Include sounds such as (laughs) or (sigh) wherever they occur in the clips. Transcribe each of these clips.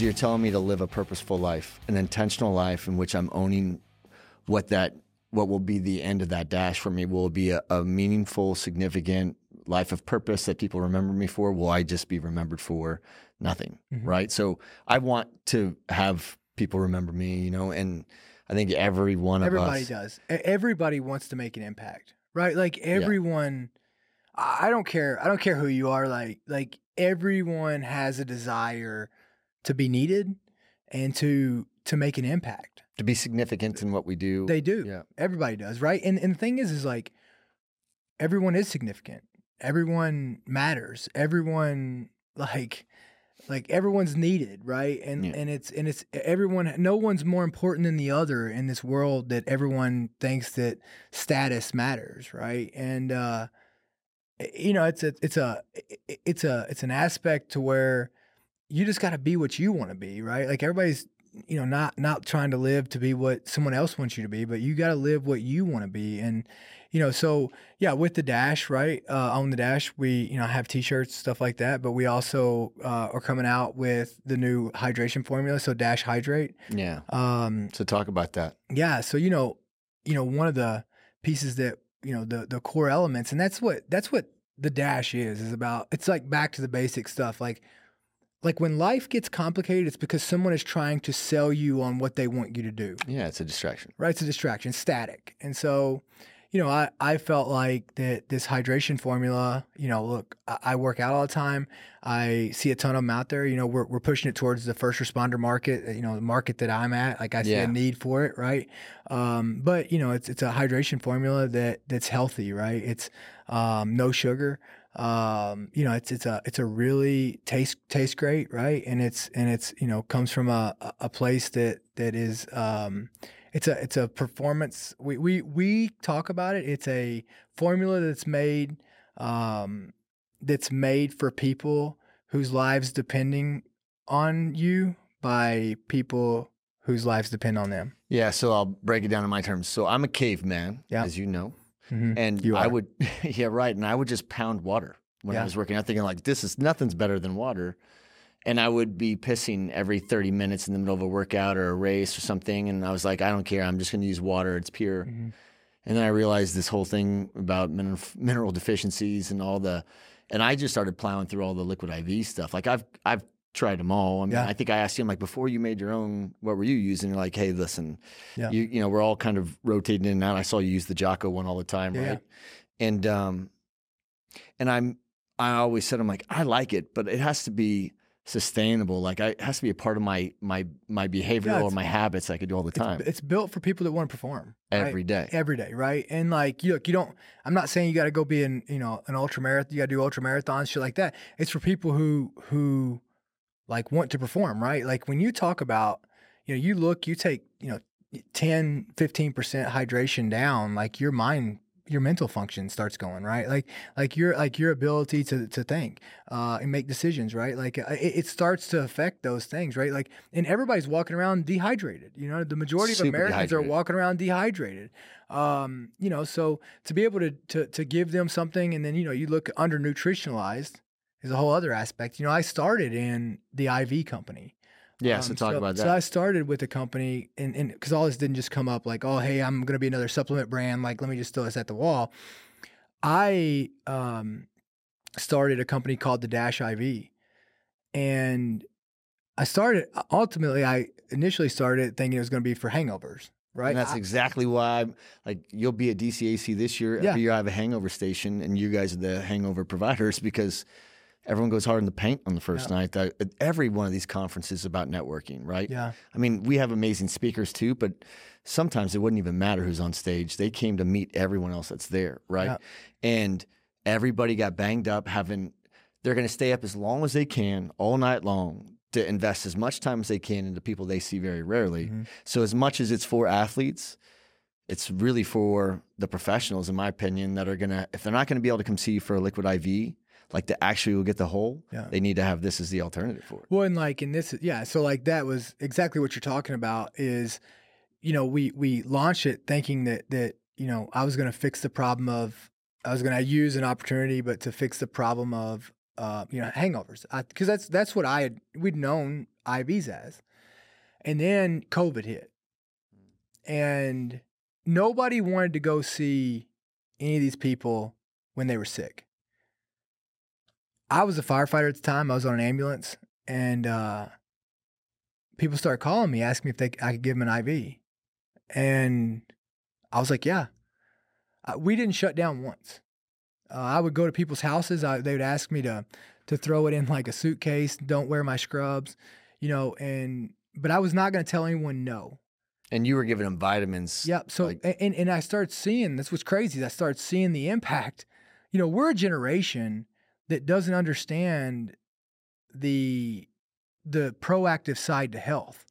you're telling me to live a purposeful life, an intentional life in which I'm owning what that what will be the end of that dash for me will be a, a meaningful, significant life of purpose that people remember me for. Will I just be remembered for nothing? Mm-hmm. Right. So I want to have people remember me, you know, and I think every one of Everybody us. does. Everybody wants to make an impact, right? Like everyone. I I don't care. I don't care who you are. Like like everyone has a desire to be needed and to to make an impact. to be significant in what we do. They do. Yeah. Everybody does, right? And and the thing is, is like everyone is significant. Everyone matters. Everyone like like everyone's needed, right? And Yeah. and it's and it's everyone. No one's more important than the other in this world that everyone thinks that status matters, right? And uh, you know, it's a it's a it's a it's an aspect to where you just got to be what you want to be, right? Like everybody's you know not not trying to live to be what someone else wants you to be but you got to live what you want to be and you know so yeah with the dash right uh, on the dash we you know have t-shirts stuff like that but we also uh, are coming out with the new hydration formula so dash hydrate Yeah. um So talk about that. yeah so you know you know one of the pieces that you know the the core elements and that's what that's what the dash is is about it's like back to the basic stuff like like when life gets complicated it's because someone is trying to sell you on what they want you to do. Yeah, it's a distraction. right it's a distraction static. And so you know i i felt like that this hydration formula you know look I, I work out all the time. I see a ton of them out there. You know we're, we're pushing it towards the first responder market you know the market that i'm at. Like i see Yeah. a need for it right? Um, but you know it's it's a hydration formula that that's healthy right? It's um, no sugar um, you know it's it's a it's a really taste tastes great right and it's and it's you know comes from a a- a place that that is um, it's a it's a performance we we we talk about it it's a formula that's made um, that's made for people whose lives depending on you by people whose lives depend on them Yeah, so I'll break it down in my terms. So I'm a caveman, Yeah. as you know, Mhm. and You I are. would, (laughs) yeah, right, and I would just pound water when I was working out, thinking like, this is nothing's better than water, and I would be pissing every 30 minutes in the middle of a workout or a race or something, and I was like, I don't care, I'm just going to use water, it's pure. Mhm. And then I realized this whole thing about mineral, mineral deficiencies and all the, and I just started plowing through all the liquid IV stuff. Like I've I've tried them all. I mean, Yeah. I think I asked you, I'm like, before you made your own, what were you using? You're like, hey, listen, Yeah. you you know, we're all kind of rotating in and out. I saw you use the Jocko one all the time, Yeah, right? And um, and I'm I always said I'm like I like it, but it has to be sustainable. Like I, it has to be a part of my my my behavior Yeah, or my habits I could do all the it's, time, it's built for people that want to perform right? every day. every day, right? And like, you look, you don't. I'm not saying you got to go be in, you know, an ultra marathon. You got to do ultra marathons, shit like that. It's for people who who like want to perform, right? Like when you talk about, you know, you look, you take, you know, 10, 15 percent hydration down, like your mind. Your mental function starts going right, like like your like your ability to to think uh, and make decisions, right? Like uh, it, it starts to affect those things, right? Like and everybody's walking around dehydrated. You know, the majority of Super Americans are walking around dehydrated. Um, you know, so to be able to, to to give them something, and then you know, you look under nutritionalized is a whole other aspect. You know, I started in the IV company. Yeah, so Um, talk about that. So I started with a company, and and because all this didn't just come up like, oh, hey, I'm going to be another supplement brand. Like, let me just throw this at the wall. I um, started a company called the Dash IV, and I started ultimately. I initially started thinking it was going to be for hangovers, right? And that's I- exactly why I'm like you'll be at DCAC this year. Yeah. Every year I have a hangover station, and you guys are the hangover providers (laughs) because everyone goes hard in the paint on the first Yeah. night. That every one of these conferences is about networking, right? yeah, I mean, we have amazing speakers too, but sometimes it wouldn't even matter who's on stage. They came to meet everyone else that's there, right? Yeah. And everybody got banged up having they're going to stay up as long as they can all night long to invest as much time as they can into people they see very rarely. Mhm. So as much as it's for athletes, it's really for the professionals, in my opinion, that are gonna if they're not gonna be able to come see you for a liquid IV, like to actually will get the whole, Yeah. they need to have this as the alternative for it. Well, and like in this, yeah. So like that was exactly what you're talking about. Is you know we we launched it thinking that that you know I was going to fix the problem of I was going to use an opportunity, but to fix the problem of uh, you know hangovers because that's that's what I had we'd known IVs as. And then COVID hit. And nobody wanted to go see any of these people when they were sick. I was a firefighter at the time. I was on an ambulance, and uh, people started calling me, asking me if they I could give them an IV, and I was like, "Yeah." Uh, we didn't shut down once. Uh, I would go to people's houses. I, they would ask me to to throw it in like a suitcase. Don't wear my scrubs, you know. And but I was not going to tell anyone no. And you were giving them vitamins. Yep. So like- and and I started seeing this was crazy. I started seeing the impact. You know, we're a generation that doesn't understand the the proactive side to health.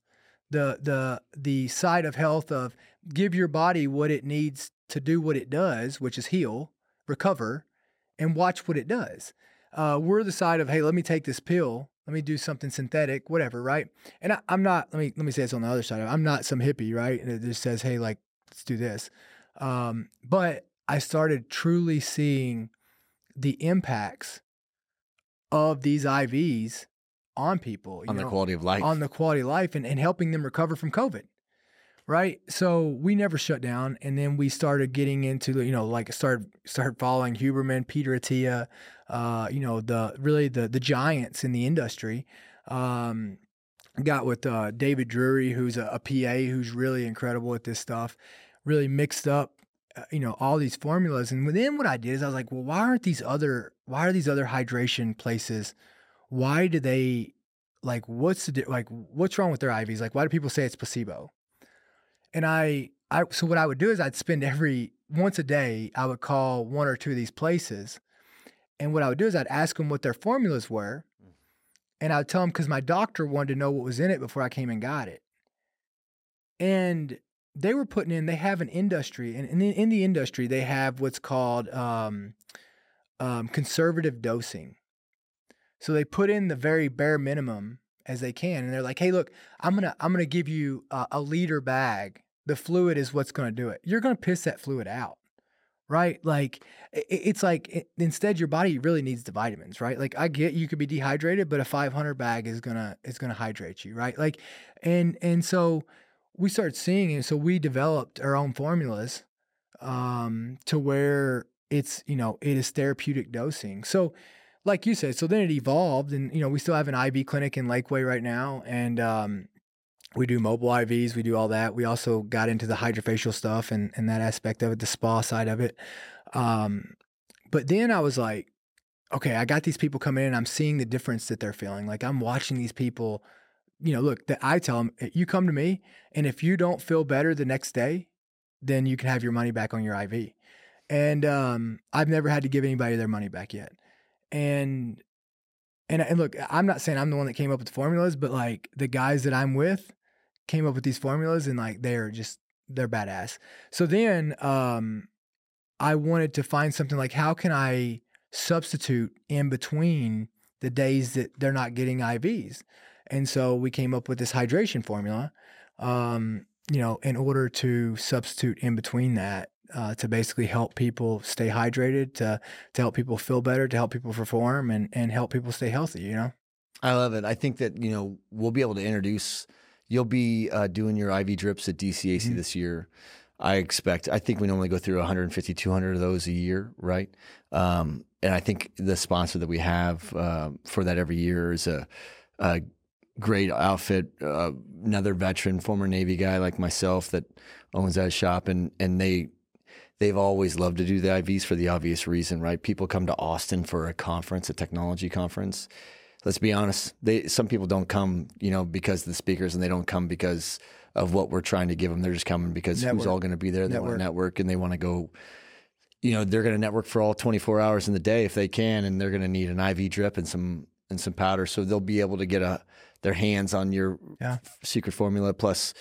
The the the side of health of give your body what it needs to do what it does, which is heal, recover, and watch what it does. Uh, we're the side of hey, let me take this pill, let me do something synthetic, whatever, right? And I, I'm not. Let me let me say this on the other side. I'm not some hippie, right? And it just says hey, like let's do this. Um, but I started truly seeing the impacts of these IVs on people you on know, the quality of life. on the quality of life and, and helping them recover from COVID. Right. So we never shut down. And then we started getting into, you know, like started started following Huberman, Peter Attia, uh, you know, the really the the giants in the industry. Um, got with uh, David Drury, who's a, a PA who's really incredible at this stuff, really mixed up, Uh, you know, all these formulas. And then what I did is I was like, well, why aren't these other, why are these other hydration places, why do they, like, what's the, like, what's wrong with their IVs? Like, why do people say it's placebo? And I, I, so what I would do is I'd spend every, once a day, I would call one or two of these places. And what I would do is I'd ask them what their formulas were. Mm. And I would tell them because my doctor wanted to know what was in it before I came and got it. And they were putting in, they have an industry, and in the, in the industry, they have what's called um, um, conservative dosing. So they put in the very bare minimum as they can, and they're like, "Hey, look, I'm gonna I'm gonna give you a, a liter bag. The fluid is what's gonna do it. You're gonna piss that fluid out." right? Like it's like i- instead your body really needs the vitamins, right? Like I get you could be dehydrated, but a 500 bag is gonna is gonna hydrate you, right? Like, and and so we started seeing it. So we developed our own formulas um, to where it's you know it is therapeutic dosing. So. Like you said, so then it evolved, and you know we still have an IV clinic in Lakeway right now, and um, we do mobile IVs, we do all that. We also got into the hydrofacial stuff and, and that aspect of it, the spa side of it. Um, but then I was like, okay, I got these people coming in. I'm seeing the difference that they're feeling. Like I'm watching these people, you know, look, that I tell them, you come to me, and if you don't feel better the next day, then you can have your money back on your IV. And um, I've never had to give anybody their money back yet. And and and look, I'm not saying I'm the one that came up with the formulas, but like the guys that I'm with came up with these formulas and like they're just they're badass. So then um I wanted to find something like how can I substitute in between the days that they're not getting IVs. And so we came up with this hydration formula um you know in order to substitute in between that uh, to basically help people stay hydrated, to to help people feel better, to help people perform, and and help people stay healthy. You know. I love it. I think that you know we'll be able to introduce. You'll be uh, doing your IV drips at DCAC Mhm. this year. I expect. I think we normally go through 150, 200 of those a year, right? Um, and I think the sponsor that we have uh, for that every year is a, a great outfit. Uh, another veteran, former Navy guy like myself that owns that shop, and and they they've always loved to do the IVs for the obvious reason, right? People come to Austin for a conference, a technology conference. Let's be honest. They some people don't come, you know, because of the speakers, and they don't come because of what we're trying to give them. They're just coming because who's all going to be there. They want to network, and they want to go. You know, they're going to network for all 24 hours in the day if they can, and they're going to need an IV drip and some and some powder, so they'll be able to get a their hands on your Yeah. secret formula. Plus,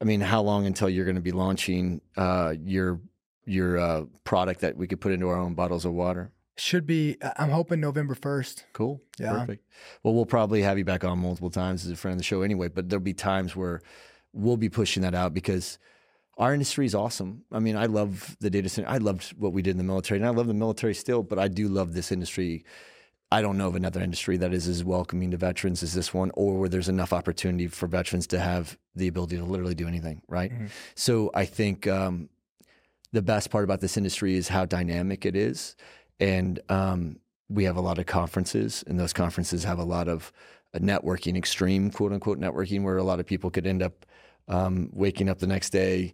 I mean, how long until you're going to be launching uh, your your uh, product that we could put into our own bottles of water? Should be. I'm hoping November first. Cool. Yeah. Perfect. Well, we'll probably have you back on multiple times as a friend of the show anyway, but there'll be times where we'll be pushing that out because our industry is awesome. I mean, I love the data center. I loved what we did in the military and I love the military still, but I do love this industry. I don't know of another industry that is as welcoming to veterans as this one, or where there's enough opportunity for veterans to have the ability to literally do anything, right? Mhm. So I think um, the best part about this industry is how dynamic it is, and um, we have a lot of conferences, and those conferences have a lot of uh, networking, extreme quote unquote networking, where a lot of people could end up um, waking up the next day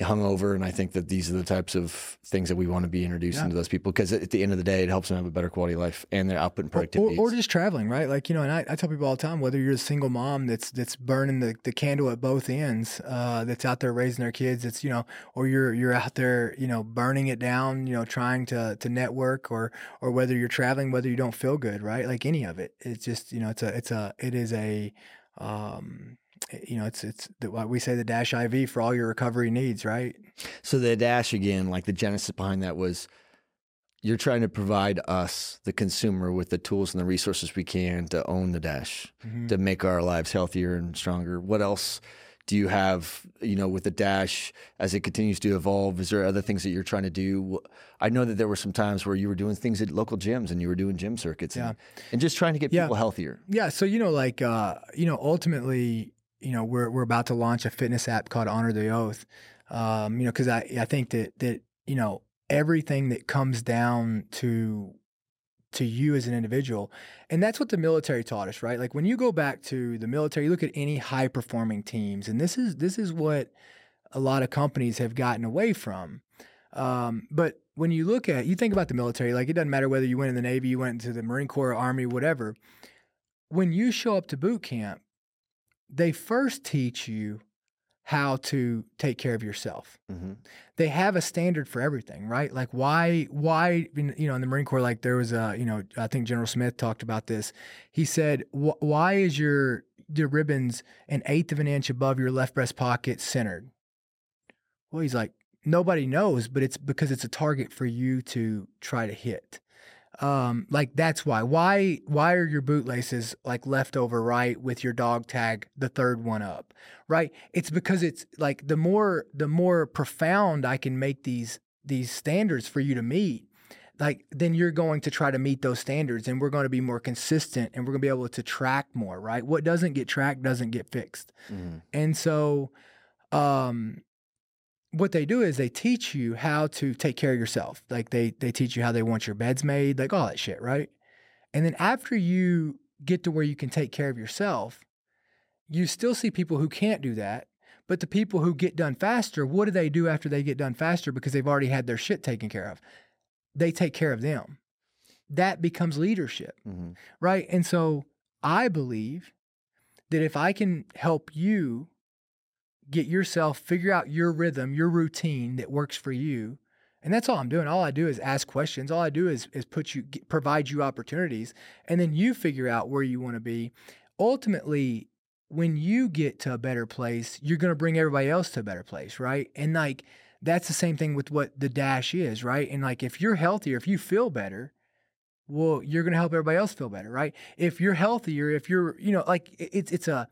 hungover. And I think that these are the types of things that we want to be introducing Yeah. to those people because at the end of the day, it helps them have a better quality of life and their output and Or, productivity. or just traveling, right? Like you know, and I, I tell people all the time, whether you're a single mom that's that's burning the, the candle at both ends, uh, that's out there raising their kids, it's you know, or you're you're out there, you know, burning it down, you know, trying to to network, or or whether you're traveling, whether you don't feel good, right? Like any of it, it's just you know, it's a it's a it is a um, you know, it's it's the, what we say the dash IV for all your recovery needs, right? So the dash again, like the genesis behind that was you're trying to provide us, the consumer, with the tools and the resources we can to own the dash, Mhm. to make our lives healthier and stronger. What else do you have, you know, with the dash as it continues to evolve? Is there other things that you're trying to do? I know that there were some times where you were doing things at local gyms and you were doing gym circuits and, and just trying to get Yeah. people healthier. Yeah, so you know, like uh, you know, ultimately, you know, we're we're about to launch a fitness app called Honor the Oath. Um, you know, because I I think that that you know everything that comes down to to you as an individual, and that's what the military taught us, right? Like when you go back to the military, you look at any high performing teams, and this is this is what a lot of companies have gotten away from. Um, but when you look at, you think about the military, like it doesn't matter whether you went in the Navy, you went into the Marine Corps, Army, whatever. When you show up to boot camp, they first teach you how to take care of yourself. hmm They have a standard for everything, right? Like why, why, you know, in the Marine Corps, like there was a, you know, I think General Smith talked about this. He said, why is your, your ribbons an eighth of an inch above your left breast pocket centered? Well, he's like, nobody knows, but it's because it's a target for you to try to hit. Um, like that's why. Why why are your bootlaces like left over right with your dog tag the third one up? Right? It's because it's like the more the more profound I can make these these standards for you to meet, like then you're going to try to meet those standards and we're going to be more consistent and we're going to be able to track more, right? What doesn't get tracked doesn't get fixed. hmm And so, um, what they do is they teach you how to take care of yourself. Like they they teach you how they want your beds made, like all that shit, right? And then after you get to where you can take care of yourself, you still see people who can't do that. But the people who get done faster, what do they do after they get done faster because they've already had their shit taken care of? They take care of them. That becomes leadership hmm right? And so I believe that if I can help you get yourself, figure out your rhythm, your routine that works for you, and that's all I'm doing. All I do is ask questions. All I do is is put you, get, provide you opportunities, and then you figure out where you want to be. Ultimately, when you get to a better place, you're going to bring everybody else to a better place, right? And like that's the same thing with what the dash is, right? And like if you're healthier, if you feel better, well, you're going to help everybody else feel better, right? If you're healthier, if you're, you know, like it's it's a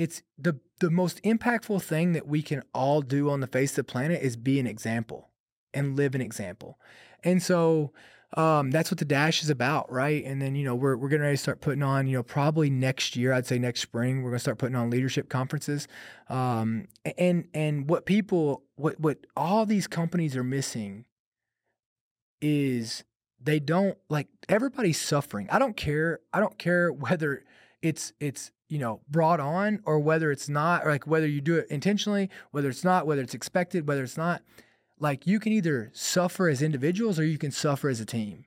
it's the the most impactful thing that we can all do on the face of the planet is be an example and live an example. And so um, that's what the dash is about, right? And then you know we're we're getting ready to start putting on, you know, probably next year. I'd say next spring we're going to start putting on leadership conferences. Um, and and what people what what all these companies are missing is they don't like everybody's suffering. I don't care. I don't care (laughs) whether it's it's you know brought on or whether it's not, or like whether you do it intentionally, whether it's not, whether it's expected, whether it's not. Like you can either suffer as individuals or you can suffer as a team.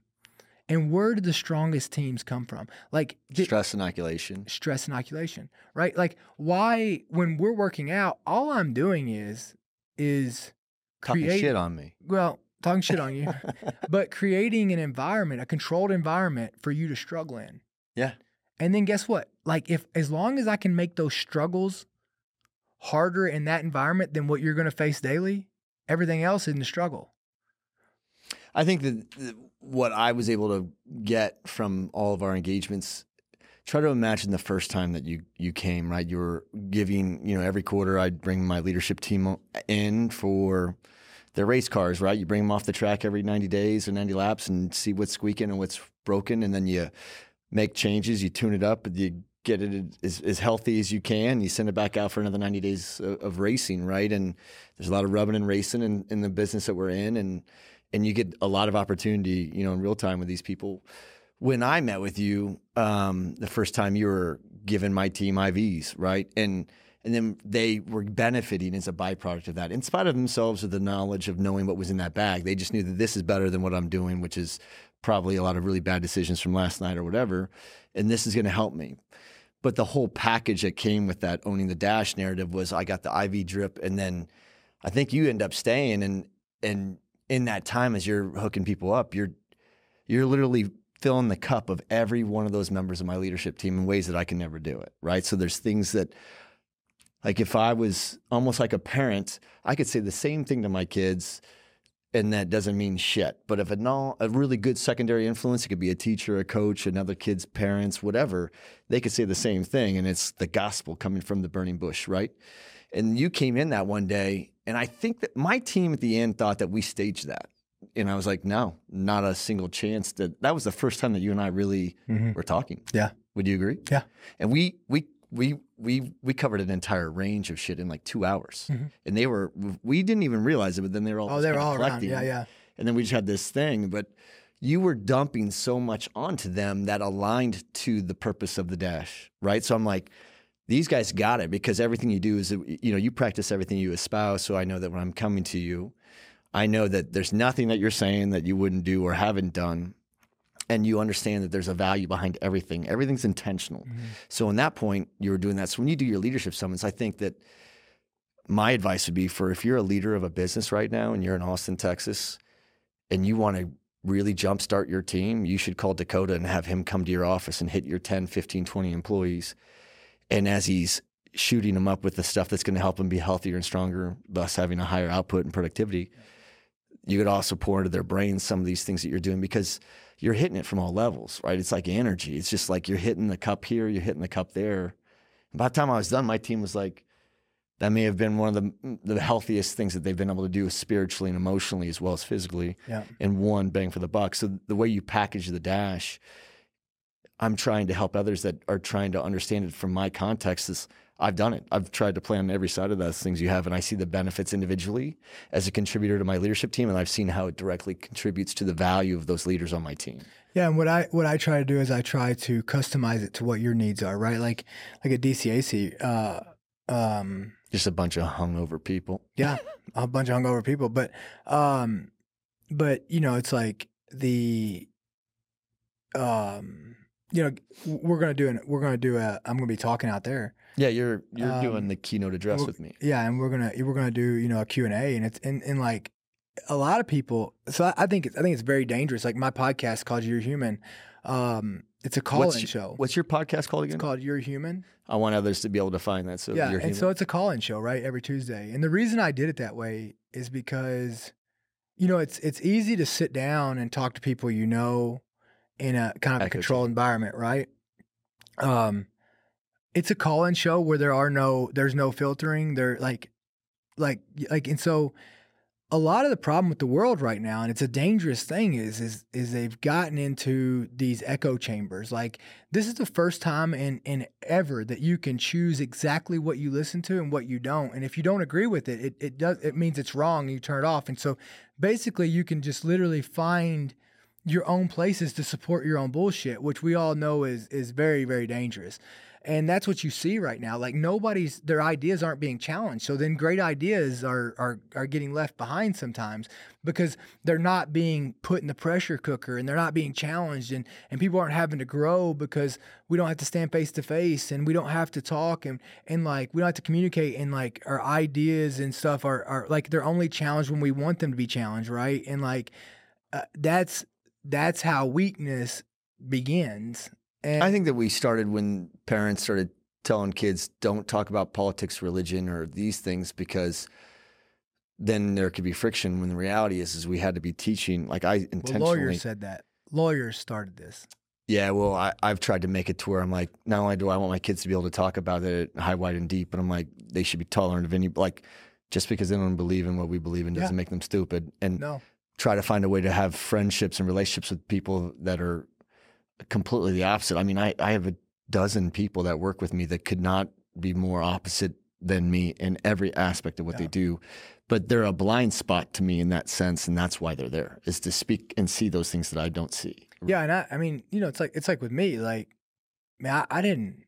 And where do the strongest teams come from? Like di- Stress inoculation. stress inoculation, right? Like why when we're working out, all I'm doing is is Talking create shit on me. well, talking shit on you, (laughs) but creating an environment, a controlled environment for you to struggle in. Yeah. And then guess what? Like if as long as I can make those struggles harder in that environment than what you're going to face daily, everything else isn't a struggle. I think that what I was able to get from all of our engagements, try to imagine the first time that you you came, right? You were giving, you know, every quarter I'd bring my leadership team in for their race cars, right? You bring them off the track every 90 days or 90 laps and see what's squeaking and what's broken, and then you make changes, you tune it up, you get it as, as healthy as you can. You send it back out for another 90 days of, of racing, right? And there's a lot of rubbing and racing in, in the business that we're in, and and you get a lot of opportunity, you know, in real time with these people. When I met with you um, the first time, you were giving my team IVs, right? And and then they were benefiting as a byproduct of that, in spite of themselves, of the knowledge of knowing what was in that bag. They just knew that this is better than what I'm doing, which is probably a lot of really bad decisions from last night or whatever, and this is going to help me. But the whole package that came with that owning the dash narrative was I got the IV drip, and then I think you end up staying, and and in that time as you're hooking people up, you're you're literally filling the cup of every one of those members of my leadership team in ways that I can never do it. Right. So there's things that like if I was almost like a parent, I could say the same thing to my kids and that doesn't mean shit. But if a, no, a really good secondary influence, it could be a teacher, a coach, another kid's parents, whatever, they could say the same thing. And it's the gospel coming from the burning bush, right? And you came in that one day, and I think that my team at the end thought that we staged that. And I was like, no, not a single chance. That that was the first time that you and I really Mhm. were talking. Yeah. Would you agree? Yeah. And we we we we we covered an entire range of shit in like two hours, Mhm. and they were we didn't even realize it, but then they were all Oh, just they were kinda all around. Yeah, yeah. And then we just had this thing, but you were dumping so much onto them that aligned to the purpose of the dash, right? So I'm like, these guys got it because everything you do is, you know, you practice everything you espouse. So I know that when I'm coming to you, I know that there's nothing that you're saying that you wouldn't do or haven't done. And you understand that there's a value behind everything. Everything's intentional. Mm-hmm. So in that point, you were doing that. So when you do your leadership summits, I think that my advice would be for if you're a leader of a business right now and you're in Austin, Texas, and you want to really jumpstart your team, you should call Dakota and have him come to your office and hit your 10, 15, 20 employees. And as he's shooting them up with the stuff that's going to help them be healthier and stronger, thus having a higher output and productivity, you could also pour into their brains some of these things that you're doing because you're hitting it from all levels, right? It's like energy. It's just like you're hitting the cup here, you're hitting the cup there. By the time I was done, my team was like, that may have been one of the the healthiest things that they've been able to do spiritually and emotionally as well as physically. Yeah. And one bang for the buck. So the way you package the dash, I'm trying to help others that are trying to understand it from my context. Is I've done it. I've tried to play on every side of those things you have, and I see the benefits individually as a contributor to my leadership team, and I've seen how it directly contributes to the value of those leaders on my team. Yeah, and what I what I try to do is I try to customize it to what your needs are, right? Like like a DCAC, uh, um, Just a bunch of hungover people. yeah, (laughs) a bunch of hungover people, but um, but you know, it's like the um, you know, we're gonna do an we're gonna do a I'm gonna be talking out there, Yeah, you're you're Um, doing the keynote address with me. yeah, and we're gonna we're gonna do you know a Q and A, and it's and, and like a lot of people. So I, I think it's, I think it's very dangerous. Like my podcast called You're Human. Um, it's a call What's in your- show. What's your podcast called again? It's called You're Human. I want others to be able to find that. So yeah, and human. so it's a call-in show, right? Every Tuesday. And the reason I did it that way is because, you know, it's it's easy to sit down and talk to people you know in a kind of a controlled environment, right? Um, it's a call-in show where there are no there's no filtering. There like like like and so a lot of the problem with the world right now, and it's a dangerous thing, is is is they've gotten into these echo chambers. Like this is the first time in in ever that you can choose exactly what you listen to and what you don't. And if you don't agree with it, it it does it means it's wrong. And you turn it off. And so basically, you can just literally find your own places to support your own bullshit, which we all know is is very very dangerous. And that's what you see right now. Like nobody's their ideas aren't being challenged. So then great ideas are are are getting left behind sometimes because they're not being put in the pressure cooker and they're not being challenged and and people aren't having to grow because we don't have to stand face to face and we don't have to talk and and like we don't have to communicate and like our ideas and stuff are are like they're only challenged when we want them to be challenged, right? And like uh, that's that's how weakness begins. And I think that we started when parents started telling kids don't talk about politics, religion, or these things because then there could be friction. When the reality is, is we had to be teaching. Like I well, intentionally, lawyers said that. Lawyers started this. yeah. Well, I, I've tried to make it to where I'm like, not only do I want my kids to be able to talk about it high, wide, and deep, but I'm like, they should be tolerant of any like. Just because they don't believe in what we believe in doesn't Yeah. make them stupid. And No. try to find a way to have friendships and relationships with people that are completely the opposite. I mean, I, I have a dozen people that work with me that could not be more opposite than me in every aspect of what Yeah. they do. But they're a blind spot to me in that sense, and that's why they're there is to speak and see those things that I don't see. Yeah, and I, I mean, you know, it's like it's like with me, like, man, I, I didn't,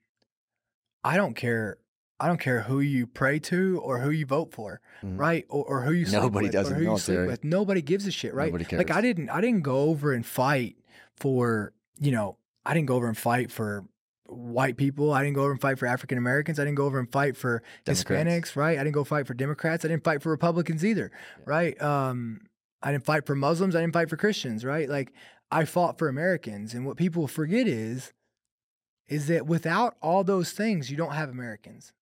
I don't care, I don't care who you pray to or who you vote for, Mhm. right, or, or who you sleep Nobody with, does or who you sleep with. Nobody gives a shit, right? Nobody Like I didn't, I didn't go over and fight for, you know, I didn't go over and fight for white people. I didn't go over and fight for African Americans. I didn't go over and fight for Democrats. Hispanics, right? I didn't go fight for Democrats. I didn't fight for Republicans either, right? Um, I didn't fight for Muslims. I didn't fight for Christians, right? Like I fought for Americans. And what people forget is, is that without all those things, you don't have Americans,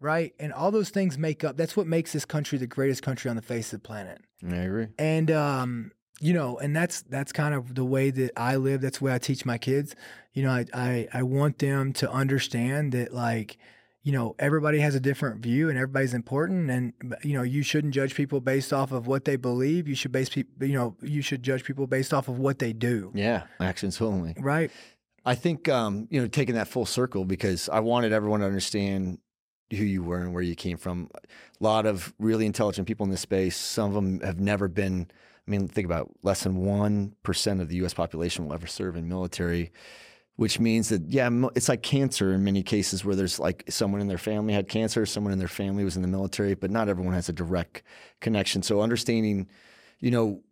right? And all those things make up. That's what makes this country the greatest country on the face of the planet I agree. and um you know and that's that's kind of the way that i live that's the way i teach my kids you know i i, I want them to understand that like you know everybody has a different view and everybody's important and you know you shouldn't judge people based off of what they believe you should base people you know you should judge people based off of what they do Yeah, actions only. right I think um, you know taking that full circle because I wanted everyone to understand who you were and where you came from. A lot of really intelligent people in this space. Some of them have never been. I mean, think about less than one percent of the U.S. population will ever serve in military, which means that yeah, it's like cancer in many cases where there's like someone in their family had cancer, someone in their family was in the military, but not everyone has a direct connection. So understanding, you know,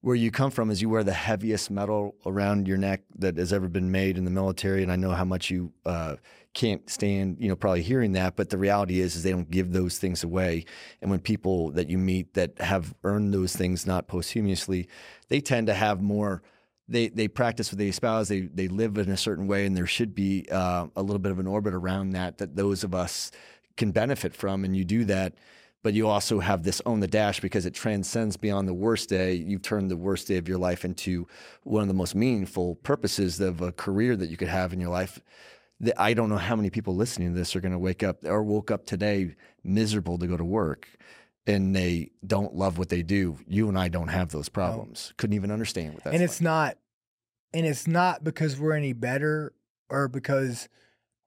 where you come from is you wear the heaviest medal around your neck that has ever been made in the military, and I know how much you uh, can't stand, you know, probably hearing that. But the reality is, is they don't give those things away. And when people that you meet that have earned those things not posthumously, they tend to have more. They they practice what they espouse. They they live in a certain way, and there should be uh, a little bit of an orbit around that that those of us can benefit from. And you do that but you also have this own the dash because it transcends beyond the worst day. You've turned the worst day of your life into one of the most meaningful purposes of a career that you could have in your life. I don't know how many people listening to this are going to wake up or woke up today miserable to go to work and they don't love what they do. You and I don't have those problems. Couldn't even understand what that's and like. it's not and it's not because we're any better or because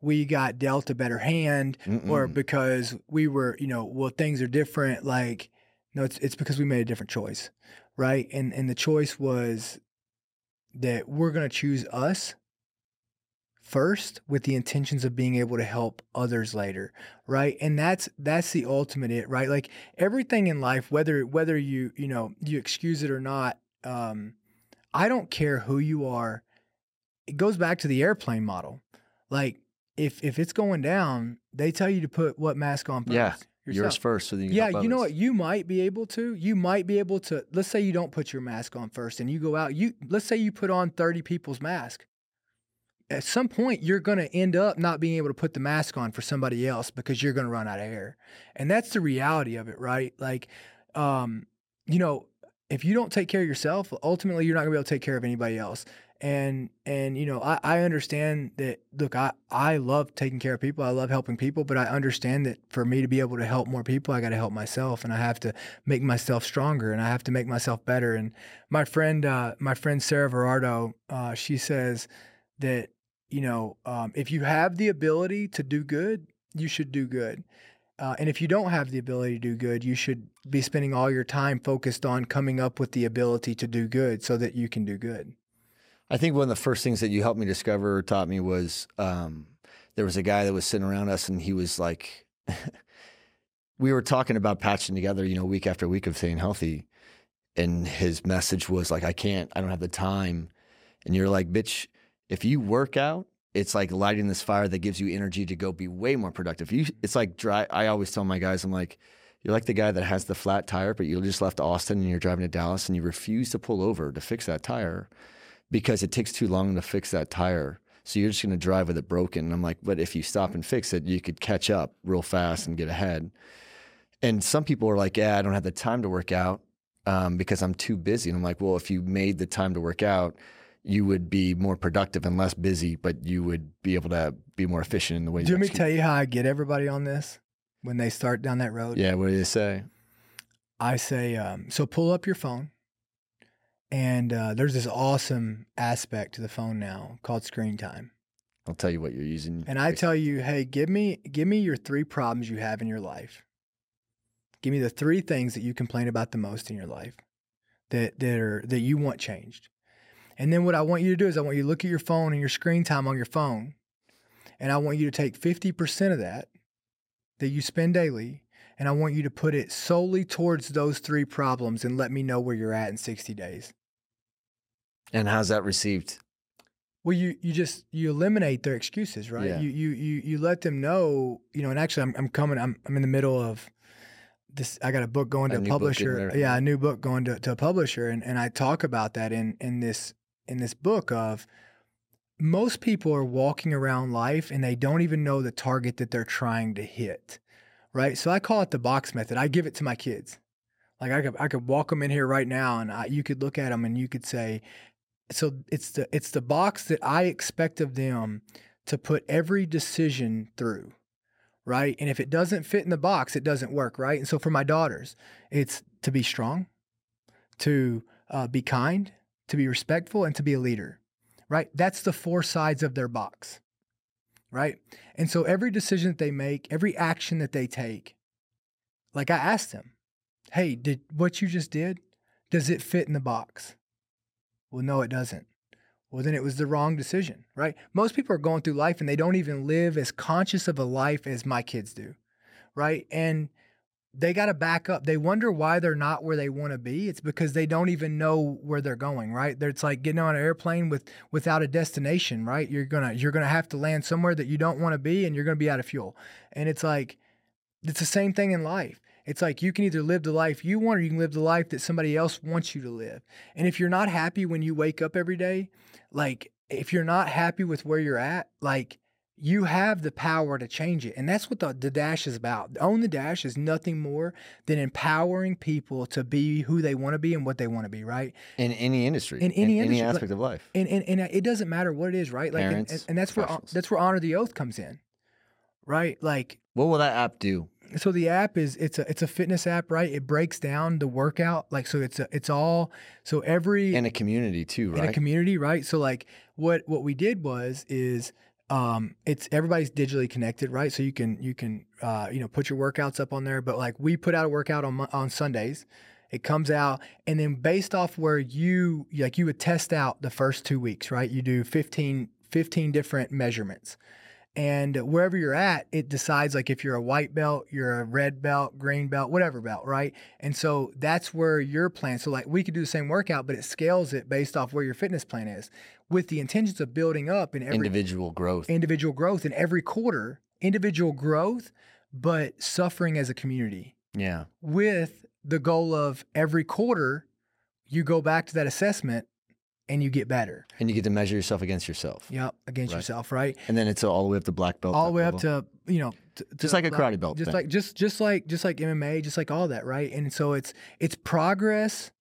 we got dealt a better hand or Mm-mm. because we were, you know, well, things are different. Like, no, it's it's because we made a different choice, right? And and the choice was that we're gonna choose us first with the intentions of being able to help others later, right? And that's that's the ultimate it, right? Like everything in life, whether whether you you know you excuse it or not, um, I don't care who you are. It goes back to the airplane model, like if if it's going down, they tell you to put what mask on first. Yeah, Yourself. yours first. So then you Yeah, you know what? You might be able to. You might be able to. Let's say you don't put your mask on first, and you go out. You let's say you put on thirty people's mask. At some point, you're going to end up not being able to put the mask on for somebody else because you're going to run out of air, and that's the reality of it, right? Like, um, you know, if you don't take care of yourself, ultimately, you're not going to be able to take care of anybody else. And and you know, I, I understand that. Look, I I love taking care of people. I love helping people, but I understand that for me to be able to help more people, I got to help myself, and I have to make myself stronger, and I have to make myself better. And my friend, uh, my friend Sarah Verardo, uh, she says that you know, um, if you have the ability to do good, you should do good. Uh, and if you don't have the ability to do good, you should be spending all your time focused on coming up with the ability to do good so that you can do good. I think one of the first things that you helped me discover or taught me was um, there was a guy that was sitting around us and he was like, (laughs) we were talking about patching together, you know, week after week of staying healthy. And his message was like, I can't, I don't have the time. And you're like, bitch, if you work out, it's like lighting this fire that gives you energy to go be way more productive. You, it's like dry. I always tell my guys, I'm like, you're like the guy that has the flat tire, but you just left Austin and you're driving to Dallas and you refuse to pull over to fix that tire because it takes too long to fix that tire. So you're just going to drive with it broken. And I'm like, but if you stop and fix it, you could catch up real fast and get ahead. And some people are like, yeah, I don't have the time to work out um, because I'm too busy. And I'm like, well, if you made the time to work out, you would be more productive and less busy, but you would be able to be more efficient in the way Do you me tell you how I get everybody on this when they start down that road? Yeah, what do you say? I say, um, so pull up your phone And uh, there's this awesome aspect to the phone now called screen time. I'll tell you what you're using. And I tell you, hey, give me give me your three problems you have in your life. Give me the three things that you complain about the most in your life that that are that you want changed. And then what I want you to do is I want you to look at your phone and your screen time on your phone. And I want you to take 50% of that that you spend daily and I want you to put it solely towards those three problems and let me know where you're at in 60 days. And how's that received? Well, you you just you eliminate their excuses, right? Yeah. You you you you let them know, you know. And actually, I'm I'm coming. I'm I'm in the middle of this. I got a book going to a, and publisher. Yeah, a new book going to, to a publisher, and and I talk about that in in this in this book of most people are walking around life and they don't even know the target that they're trying to hit, right? So I call it the box method. I give it to my kids. Like I could I could walk them in here right now, and I, you could look at them and you could say, so it's the it's the box that I expect of them to put every decision through, right? And if it doesn't fit in the box, it doesn't work, right? And so for my daughters, it's to be strong, to uh, be kind, to be respectful, and to be a leader, right? That's the four sides of their box, right? And so every decision that they make, every action that they take, like I asked them, hey, did what you just did, does it fit in the box? Well, no, it doesn't. Well, then it was the wrong decision, right? Most people are going through life and they don't even live as conscious of a life as my kids do, right? And they got to back up. They wonder why they're not where they want to be. It's because they don't even know where they're going, right? It's like getting on an airplane with without a destination, right? You're gonna you're gonna have to land somewhere that you don't want to be, and you're gonna be out of fuel. And it's like it's the same thing in life. It's like you can either live the life you want or you can live the life that somebody else wants you to live. And if you're not happy when you wake up every day, like if you're not happy with where you're at, like you have the power to change it. And that's what the, the dash is about. Own the dash is nothing more than empowering people to be who they want to be and what they want to be, right? In any industry, In any industry, any like- aspect of life. And, and and uh, it doesn't matter what it is, right? Like Parents, and, and that's where uh, that's where honor the oath comes in. Right? Like What will that app do? So the app is it's a it's a fitness app, right? It breaks down the workout like so it's a, it's all so every In a community too, right? in a community, right? So like what what we did was is um it's everybody's digitally connected, right? So you can you can uh you know put your workouts up on there, but like we put out a workout on on Sundays. It comes out and then based off where you like you would test out the first 2 weeks, right? You do 15 15 different measurements. And wherever you're at, it decides like if you're a white belt, you're a red belt, green belt, whatever belt, right? And so that's where your plan. So like we could do the same workout, but it scales it based off where your fitness plan is, with the intentions of building up in every Individual growth. individual growth in every quarter, individual growth, but suffering as a community yeah. with the goal of every quarter you go back to that assessment and you get better. And you get to measure yourself against yourself. Yep, against Right. yourself, right? And then it's all the way up to black belt. all the way up level. to you know t- Just to like a karate belt just thing. like just just like just like MMA just like all that right and so it's it's progress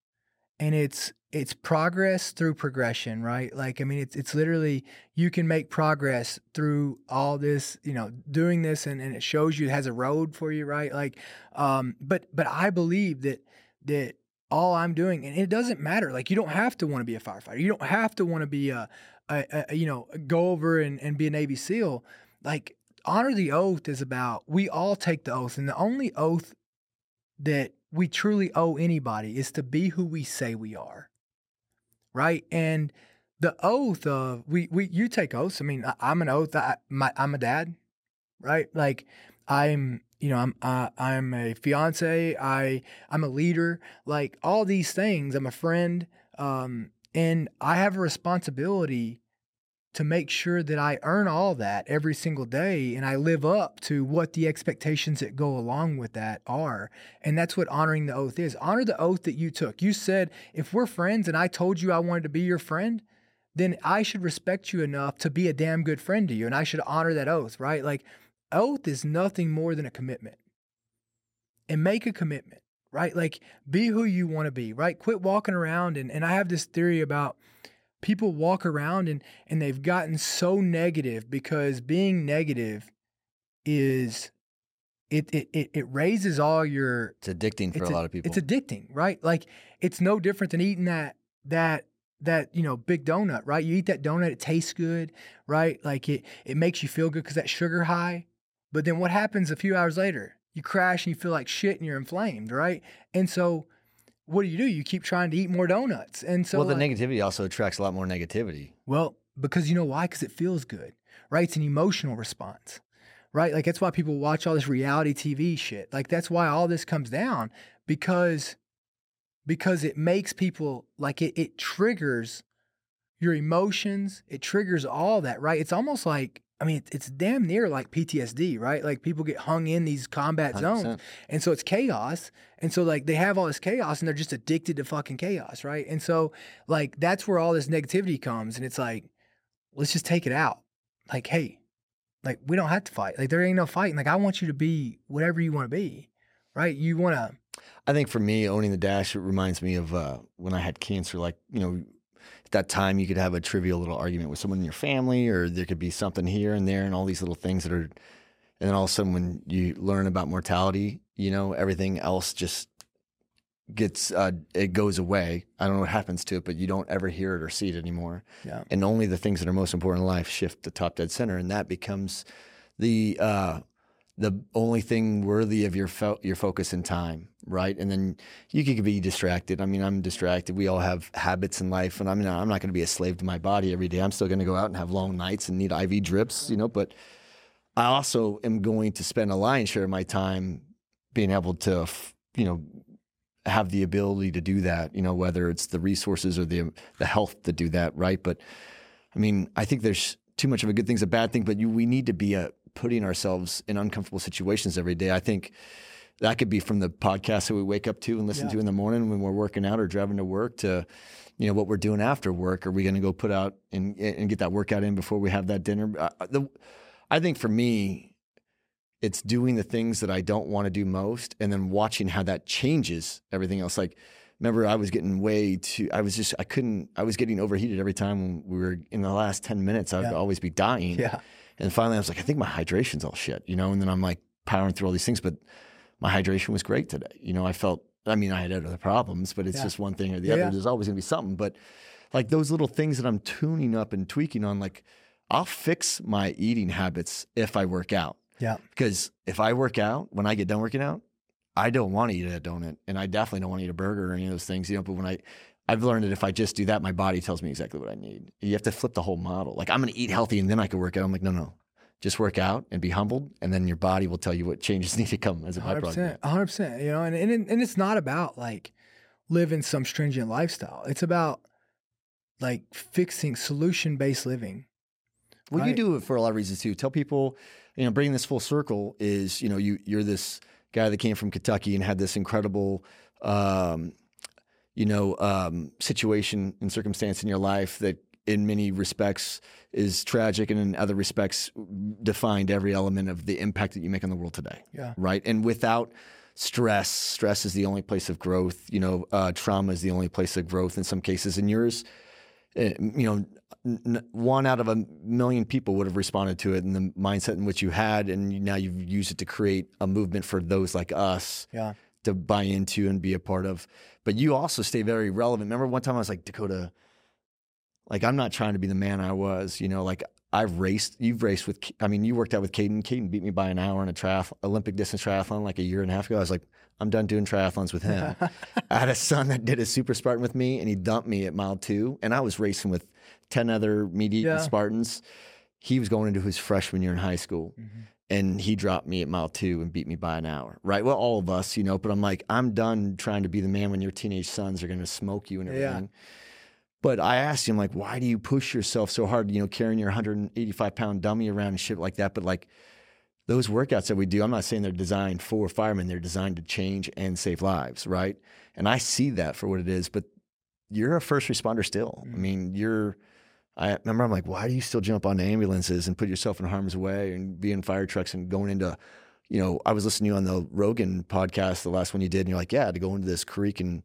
and it's it's progress through progression right like I mean it's it's literally you can make progress through all this you know doing this and, and it shows you it has a road for you right like um but but I believe that that all I'm doing, and it doesn't matter. Like you don't have to want to be a firefighter. You don't have to want to be a, a, a you know go over and, and be a Navy SEAL. Like honor the oath is about we all take the oath, and the only oath that we truly owe anybody is to be who we say we are. Right, and the oath of we we you take oaths. I mean, I, I'm an oath. I, my, I'm a dad, right? Like I'm you know I'm uh, I'm a fiance. I I'm a leader. Like all these things. I'm a friend, um, and I have a responsibility to make sure that I earn all that every single day and I live up to what the expectations that go along with that are. And that's what honoring the oath is. Honor the oath that you took. You said, if we're friends and I told you I wanted to be your friend, then I should respect you enough to be a damn good friend to you. And I should honor that oath, right? Like, oath is nothing more than a commitment. And make a commitment, right? Like, be who you want to be, right? Quit walking around. And, and I have this theory about people walk around and, and they've gotten so negative because being negative is. It, it, it, it raises all your It's addicting for it's a lot of people. it's addicting, right? Like it's no different than eating that that that you know big donut, right? You eat that donut, it tastes good, right? Like it it makes you feel good because that sugar high. But then what happens a few hours later? You crash and you feel like shit and you're inflamed, right? And so what do you do? You keep trying to eat more donuts. And so well, the like, negativity also attracts a lot more negativity. well, because you know why? Because it feels good, right? It's an emotional response, right? Like that's why people watch all this reality TV shit. Like that's why all this comes down because because it makes people like it it triggers your emotions. It triggers all that, right? It's almost like I mean, it's damn near like PTSD, right? Like people get hung in these combat 100%. zones. And so it's chaos. And so like they have all this chaos and they're just addicted to fucking chaos, right? And so like that's where all this negativity comes and it's like let's just take it out. Like hey, like we don't have to fight. Like there ain't no fighting. Like I want you to be whatever you want to be. Right? You want to I think for me, owning the dash, it reminds me of uh, when I had cancer. Like, you know, that time, you could have a trivial little argument with someone in your family, or there could be something here and there, and all these little things that are. And then all of a sudden, when you learn about mortality, you know, everything else just gets, uh, it goes away. I don't know what happens to it, but you don't ever hear it or see it anymore. Yeah. And only the things that are most important in life shift to top dead center. And that becomes the, uh, the only thing worthy of your fo- your focus and time, right? And then you could be distracted. I mean, I'm distracted. We all have habits in life, and I mean, I'm not going to be a slave to my body every day. I'm still going to go out and have long nights and need IV drips, you know. But I also am going to spend a lion's share of my time being able to, you know, have the ability to do that. You know, whether it's the resources or the the health to do that, right? But I mean, I think there's too much of a good thing's a bad thing, but you, we need to be a, putting ourselves in uncomfortable situations every day. I think that could be from the podcast that we wake up to and listen Yeah. to in the morning when we're working out or driving to work to, you know, what we're doing after work. Are we going to go put out and and get that workout in before we have that dinner? Uh, the, I think for me, it's doing the things that I don't want to do most, and then watching how that changes everything else. Like, remember, I was getting way too. I was just I couldn't. I was getting overheated every time when we were in the last ten minutes. I would Yeah. always be dying. Yeah. And finally, I was like, I think my hydration's all shit, you know. And then I'm like powering through all these things, but my hydration was great today. You know, I felt. I mean, I had other problems, but it's Yeah. just one thing or the Yeah, other. yeah. There's always gonna be something. But like those little things that I'm tuning up and tweaking on, like I'll fix my eating habits if I work out. Yeah. Because if I work out, when I get done working out, I don't want to eat a donut, and I definitely don't want to eat a burger or any of those things. You know, but when I I've learned that if I just do that, my body tells me exactly what I need. You have to flip the whole model. Like I'm going to eat healthy and then I can work out. I'm like, no, no, just work out and be humbled, and then your body will tell you what changes (laughs) need to come as a byproduct. percent, hundred percent. You know, and, and and it's not about like living some stringent lifestyle. It's about like fixing solution based living. Well, you do it for a lot of reasons too. Tell people, you know, bringing this full circle is, you know, you you're this guy that came from Kentucky and had this incredible, um, you know, um, situation and circumstance in your life that, in many respects, is tragic, and in other respects, defined every element of the impact that you make on the world today. Yeah. Right. And without stress, stress is the only place of growth. You know, uh, trauma is the only place of growth in some cases. And yours, uh, you know, n- n- one out of a million people would have responded to it in the mindset in which you had, and now you've used it to create a movement for those like us Yeah. To buy into and be a part of. But you also stay very relevant. Remember one time I was like, Dakota, like I'm not trying to be the man I was, you know, like I've raced, you've raced with, I mean, you worked out with Caden. Caden beat me by an hour in a triathlon, Olympic distance triathlon like a year and a half ago. I was like, I'm done doing triathlons with him. (laughs) I had a son that did a super Spartan with me and he dumped me at mile two. And I was racing with 10 other meat eating Yeah. Spartans. He was going into his freshman year in high school mm-hmm. And he dropped me at mile two and beat me by an hour. Right. Well, all of us, you know, but I'm like, I'm done trying to be the man when your teenage sons are going to smoke you and Yeah. everything. But I asked him, like, why do you push yourself so hard, you know, carrying your 185 pound dummy around and shit like that? But like, those workouts that we do, I'm not saying they're designed for firemen, they're designed to change and save lives, right? And I see that for what it is, but you're a first responder still. I Mhm. mean, you're, I remember I'm like, why do you still jump on ambulances and put yourself in harm's way and be in fire trucks and going into, you know, I was listening to you on the Rogan podcast, the last one you did, and you're like, yeah, to go into this creek and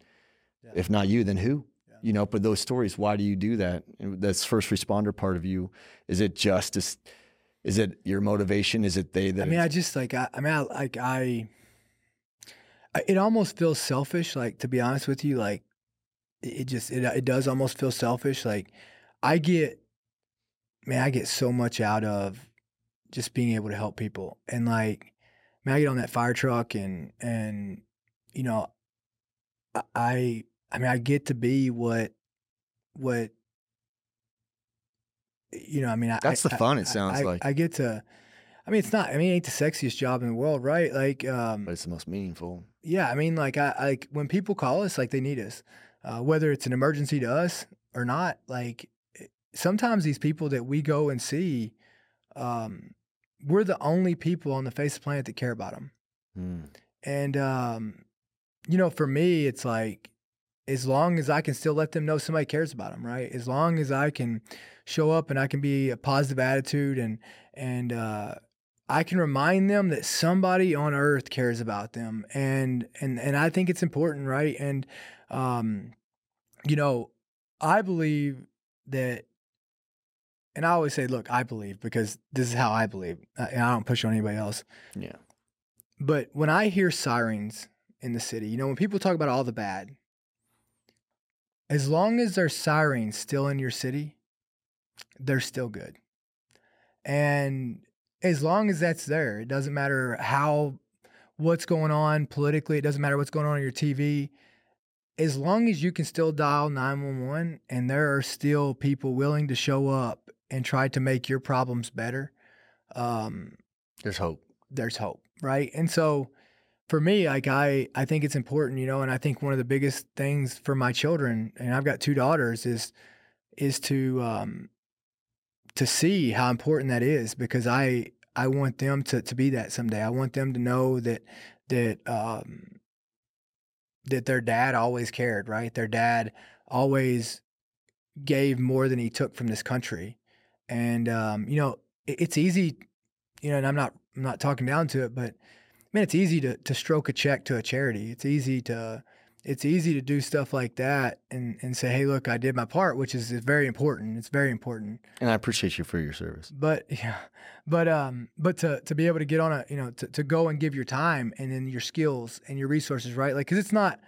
Yeah. if not you, then who? Yeah. You know, but those stories, why do you do that? And That's first responder part of you. Is it justice? Is it your motivation? Is it they that? I mean, I just like I, I mean, I, like I, I, it almost feels selfish. Like to be honest with you, like it just it it does almost feel selfish. Like I get, man, I get so much out of just being able to help people, and like, man, I get on that fire truck and and you know, I I mean I get to be what what you know. I mean, that's I, the fun. I, it sounds I, like, I get to. I mean, it's not. I mean, it ain't the sexiest job in the world, right? Like, um, but it's the most meaningful. yeah. I mean, like, I like when people call us, like they need us, uh, whether it's an emergency to us or not. Like, sometimes these people that we go and see, um, we're the only people on the face of the planet that care about them. Mm. And um, you know, for me, it's like as long as I can still let them know somebody cares about them, right? As long as I can show up and I can be a positive attitude and and uh, I can remind them that somebody on earth cares about them, and and and I think it's important, right? And um, you know, I believe that. And I always say, look, I believe because this is how I believe. Uh, And I don't push on anybody else. Yeah. But when I hear sirens in the city, you know, when people talk about all the bad, as long as there's sirens still in your city, they're still good. And as long as that's there, it doesn't matter how what's going on politically, it doesn't matter what's going on on your TV. As long as you can still dial 911 and there are still people willing to show up and try to make your problems better, um, There's hope. there's hope, right? And so for me, like I I think it's important, you know, and I think one of the biggest things for my children, and I've got two daughters, is is to um to see how important that is because I I want them to to be that someday. I want them to know that that um that their dad always cared, right? Their dad always gave more than he took from this country. And um, you know, it, it's easy, you know, and I'm not I'm not talking down to it, but man, it's easy to to stroke a check to a charity. It's easy to it's easy to do stuff like that and and say, hey, look, I did my part, which is, is very important. It's very important. And I appreciate you for your service. But (laughs) yeah, but um, but to to be able to get on a you know to to go and give your time and then your skills and your resources, right? Like, cause it's not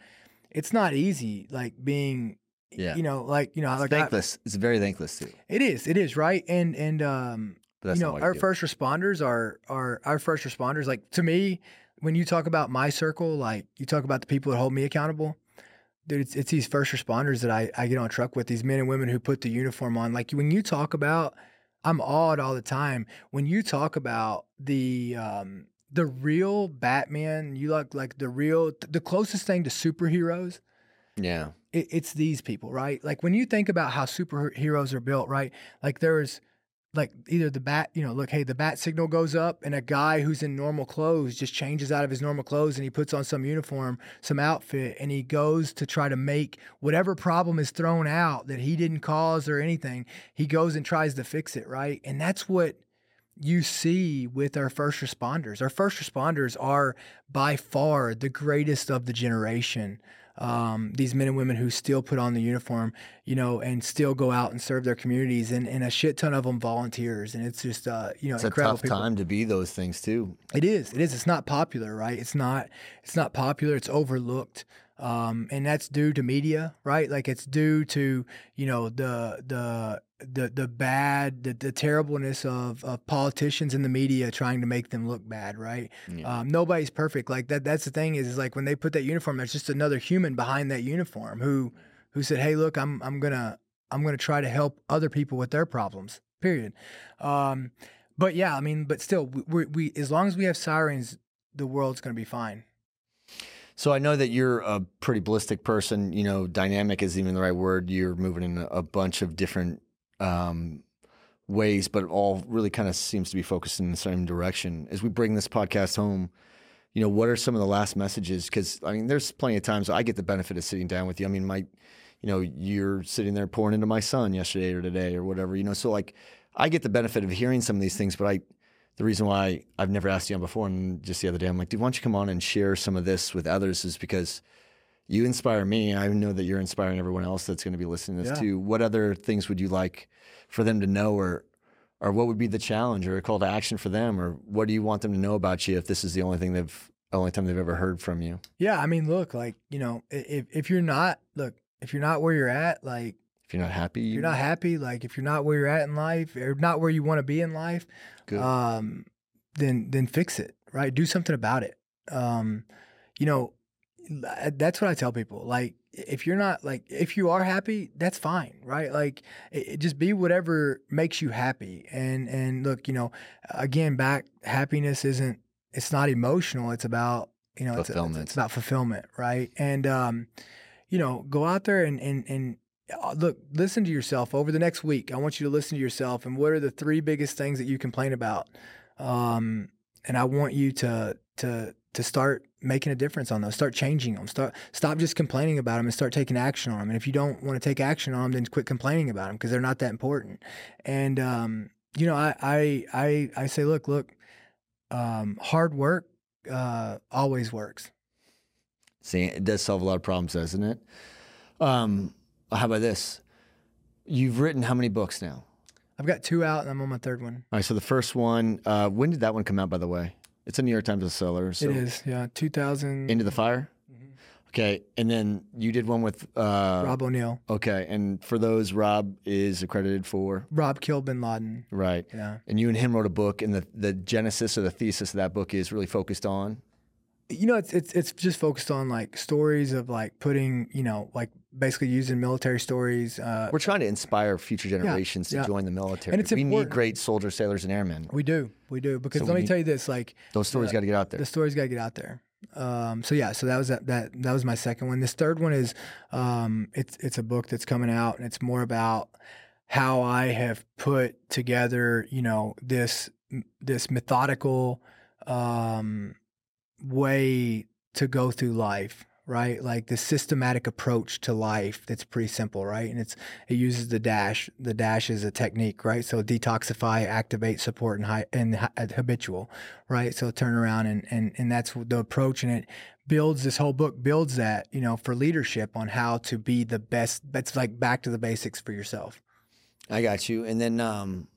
it's not easy, like being. Yeah. You know, like you know, It's like I- thankless. it's very thankless too. it is, it is, right? And and um, you know, our first responders are are our first responders. Like to me, when you talk about my circle, like you talk about the people that hold me accountable, dude, it's, it's these first responders that I, I get on a truck with, these men and women who put the uniform on. Like when you talk about, I'm awed all the time. When you talk about the um the real Batman, you like like the real the closest thing to superheroes Yeah. it, it's these people, right? Like when you think about how superheroes are built, right? Like there's like either the bat, you know, look, hey, the bat signal goes up and a guy who's in normal clothes just changes out of his normal clothes and he puts on some uniform, some outfit, and he goes to try to make whatever problem is thrown out that he didn't cause or anything, he goes and tries to fix it, right? And that's what you see with our first responders. Our first responders are by far the greatest of the generation. Um, these men and women who still put on the uniform, you know, and still go out and serve their communities, and, and a shit ton of them volunteers, and it's just, uh, you know, It's a tough people. time to be those things too. It is. It is. It's not popular, right? It's not. It's not popular. It's overlooked, um, and that's due to media, right? Like it's due to you know the the the the bad, the, the terribleness of of politicians and the media trying to make them look bad, right? Yeah. Um, nobody's perfect. Like that. That's the thing is, is like when they put that uniform, there's just another human behind that uniform who who said, "Hey, look, I'm I'm gonna I'm gonna try to help other people with their problems." Period. Um, but yeah, I mean, but still, we, we, we as long as we have sirens, the world's gonna be fine. So I know that you're a pretty ballistic person. You know, dynamic is even the right word. You're moving in a bunch of different um, ways, but it all really kind of seems to be focused in the same direction. As we bring this podcast home, you know, what are some of the last messages? Because I mean, there's plenty of times I get the benefit of sitting down with you. I mean, my, you know, you're sitting there pouring into my son yesterday or today or whatever. You know, so like I get the benefit of hearing some of these things, but I. The reason why I've never asked you on before, and just the other day, I'm like, dude, why don't you come on and share some of this with others? Is because you inspire me. I know that you're inspiring everyone else that's going to be listening to this Yeah. too. What other things would you like for them to know, or or what would be the challenge or a call to action for them, or what do you want them to know about you if this is the only thing they've only time they've ever heard from you? Yeah, I mean, look, like you know, if if you're not look, if you're not where you're at, like If you're not happy, you're not happy, like if you're not where you're at in life, or not where you want to be in life, good. um, then then fix it, right? Do something about it. Um, you know, that's what I tell people. Like, if you're not like, if you are happy, that's fine, right? Like, it, it just be whatever makes you happy. And and look, you know, again, back happiness isn't. It's not emotional. It's about you know, it's, it's, it's about fulfillment, right? And um, you know, go out there and and and uh, look, listen to yourself over the next week. I want you to listen to yourself and what are the three biggest things that you complain about? Um, and I want you to to to start making a difference on those. Start changing them. Start stop just complaining about them and start taking action on them. And if you don't want to take action on them, then quit complaining about them because they're not that important. And um, you know, I I I I say, look, look, um, hard work uh, always works. See, it does solve a lot of problems, doesn't it? Um, how about this? You've written how many books now? I've got two out and I'm on my third one. All right, so the first one, uh, when did that one come out, by the way? It's a New York Times bestseller. So it is, yeah, 2000. Into the Fire? Mhm. Okay, and then you did one with uh, Rob O'Neill. Okay, and for those, Rob is accredited for Rob killed Bin Laden. right. Yeah. And you and him wrote a book, and the the genesis or the thesis of that book is really focused on You know, it's it's it's just focused on like stories of like putting, you know, like basically using military stories. Uh, we're trying to inspire future generations to yeah. join the military. And it's we important. need great soldiers, sailors, and airmen. we do, we do, because So let me tell you this: like Those stories Yeah. got to get out there. the stories got to get out there. Um, so yeah, so that was that, that that was my second one. This third one is um, it's it's a book that's coming out, and it's more about how I have put together, you know, this this methodical um, way to go through life, right? Like the systematic approach to life that's pretty simple, right? And it's it uses the dash. The dash is a technique, right? So detoxify, activate, support, and hi, and ha- habitual, right? So turn around and and and that's the approach, and it builds this whole book builds that you know for leadership on how to be the best. That's like back to the basics for yourself. I got you. And then, um,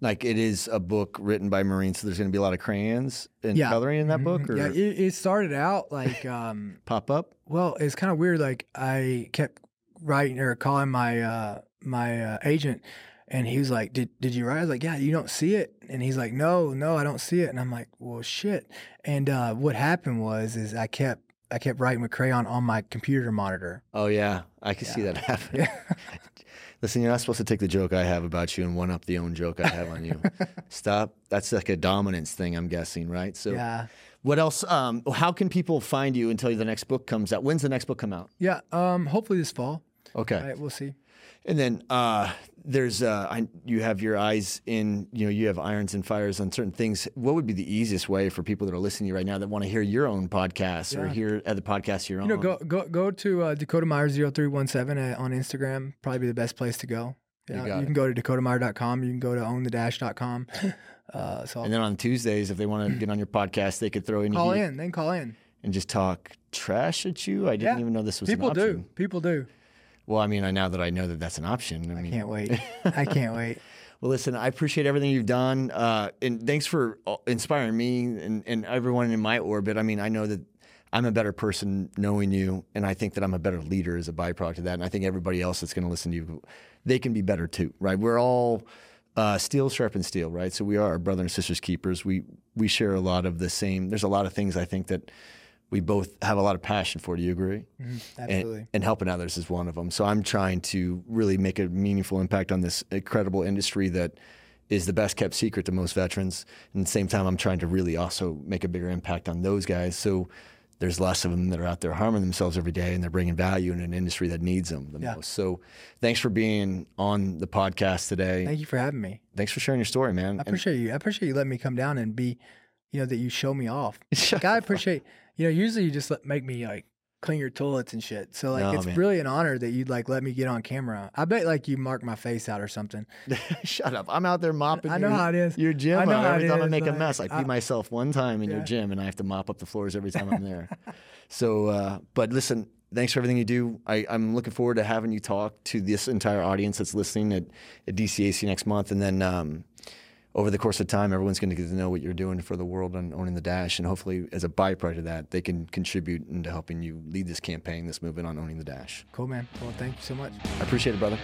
like, it is a book written by Marines, so there's going to be a lot of crayons and Yeah. coloring in that book, Mhm. or yeah, it, it started out like. um (laughs) pop up. Well, it's kind of weird. Like I kept writing or calling my uh, my uh, agent, and he was like, "Did did you write?" I was like, "Yeah, you don't see it." And he's like, "No, no, I don't see it." And I'm like, "Well, shit." And uh, what happened was, is I kept I kept writing with crayon on my computer monitor. Oh yeah, I can see that (laughs) happen. Yeah. (laughs) Listen, you're not supposed to take the joke I have about you and one up the own joke I have on you. (laughs) Stop. That's like a dominance thing, I'm guessing, right? So, yeah. what else? Um, how can people find you until the next book comes out? When's the next book come out? Yeah. Um. Hopefully this fall. Okay. All right. We'll see. And then uh, there's uh, I, you have your eyes in you know you have irons and fires on certain things. What would be the easiest way for people that are listening to you right now that want to hear your own podcast or hear other podcasts you're You know, go go go to uh, Dakota Meyer 0317 uh, on Instagram. Probably be the best place to go. You Yeah, you it. can go to dakotameyer.com. You can go to ownthedash.com. (laughs) Uh, so and then on Tuesdays, if they want (clears throat) to get on your podcast, they could throw in call in. Then call in. and just talk trash at you. I didn't Yeah. even know this was People do. People do. Well, I mean, I now that I know that that's an option. I, I mean, can't wait. (laughs) I can't wait. Well, listen, I appreciate everything you've done, uh, and thanks for uh, inspiring me and, and everyone in my orbit. I mean, I know that I'm a better person knowing you, and I think that I'm a better leader as a byproduct of that. And I think everybody else that's going to listen to you, they can be better too, right? We're all uh, steel sharpens steel, right? So we are our brother and sisters keepers. We we share a lot of the same. There's a lot of things I think that we both have a lot of passion for. Do you agree? Mhm, and, Absolutely. and helping others is one of them. So I'm trying to really make a meaningful impact on this incredible industry that is the best kept secret to most veterans. And at the same time, I'm trying to really also make a bigger impact on those guys. So there's less of them that are out there harming themselves every day and they're bringing value in an industry that needs them the Yeah. most. So thanks for being on the podcast today. Thank you for having me. thanks for sharing your story, man. I And- appreciate you. I appreciate you letting me come down and be, you know, that you show me off. (laughs) Like, I appreciate, you know, usually you just let, make me like clean your toilets and shit. So like, No, it's man. really an honor that you'd like let me get on camera. I bet like you mark my face out or something. (laughs) Shut up. I'm out there mopping I know your, how it is. your gym. I know up. how every it time I is, make a like, mess, I pee I- myself one time in your Yeah. gym and I have to mop up the floors every time I'm there. (laughs) so, uh, but listen, thanks for everything you do. I, I'm looking forward to having you talk to this entire audience that's listening at, at DCAC next month. And then um, over the course of time, everyone's going to get to know what you're doing for the world on owning the dash, and hopefully, as a byproduct of that, they can contribute into helping you lead this campaign, this movement on owning the dash. Cool, man. Well, thank you so much. I appreciate it, brother.